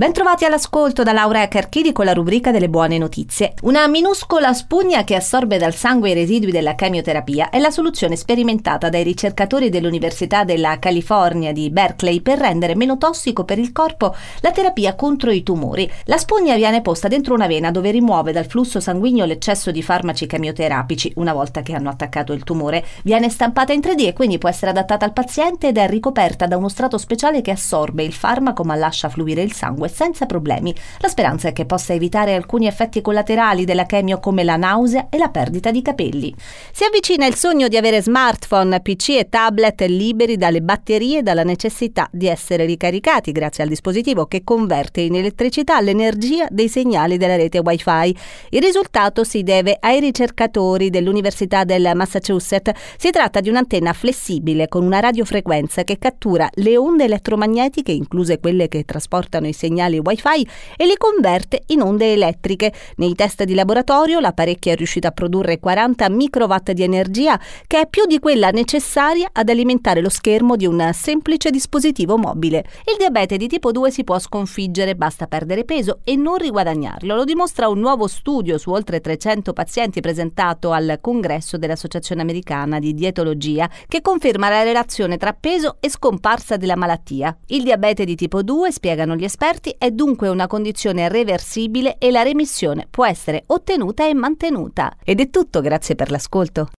Bentrovati all'ascolto da Laura Carchidi con la rubrica delle buone notizie. Una minuscola spugna che assorbe dal sangue i residui della chemioterapia è la soluzione sperimentata dai ricercatori dell'Università della California di Berkeley per rendere meno tossico per il corpo la terapia contro i tumori. La spugna viene posta dentro una vena dove rimuove dal flusso sanguigno l'eccesso di farmaci chemioterapici una volta che hanno attaccato il tumore. Viene stampata in 3D e quindi può essere adattata al paziente ed è ricoperta da uno strato speciale che assorbe il farmaco ma lascia fluire il sangue senza problemi. La speranza è che possa evitare alcuni effetti collaterali della chemio come la nausea e la perdita di capelli. Si avvicina il sogno di avere smartphone, PC e tablet liberi dalle batterie e dalla necessità di essere ricaricati grazie al dispositivo che converte in elettricità l'energia dei segnali della rete Wi-Fi. Il risultato si deve ai ricercatori dell'Università del Massachusetts. Si tratta di un'antenna flessibile con una radiofrequenza che cattura le onde elettromagnetiche, incluse quelle che trasportano i segnali segnali wifi e li converte in onde elettriche. Nei test di laboratorio l'apparecchio è riuscito a produrre 40 microwatt di energia, che è più di quella necessaria ad alimentare lo schermo di un semplice dispositivo mobile. Il diabete di tipo 2 si può sconfiggere, basta perdere peso e non riguadagnarlo. Lo dimostra un nuovo studio su oltre 300 pazienti presentato al congresso dell'Associazione Americana di Dietologia, che conferma la relazione tra peso e scomparsa della malattia. Il diabete di tipo 2, spiegano gli esperti, è dunque una condizione reversibile e la remissione può essere ottenuta e mantenuta. Ed è tutto, grazie per l'ascolto.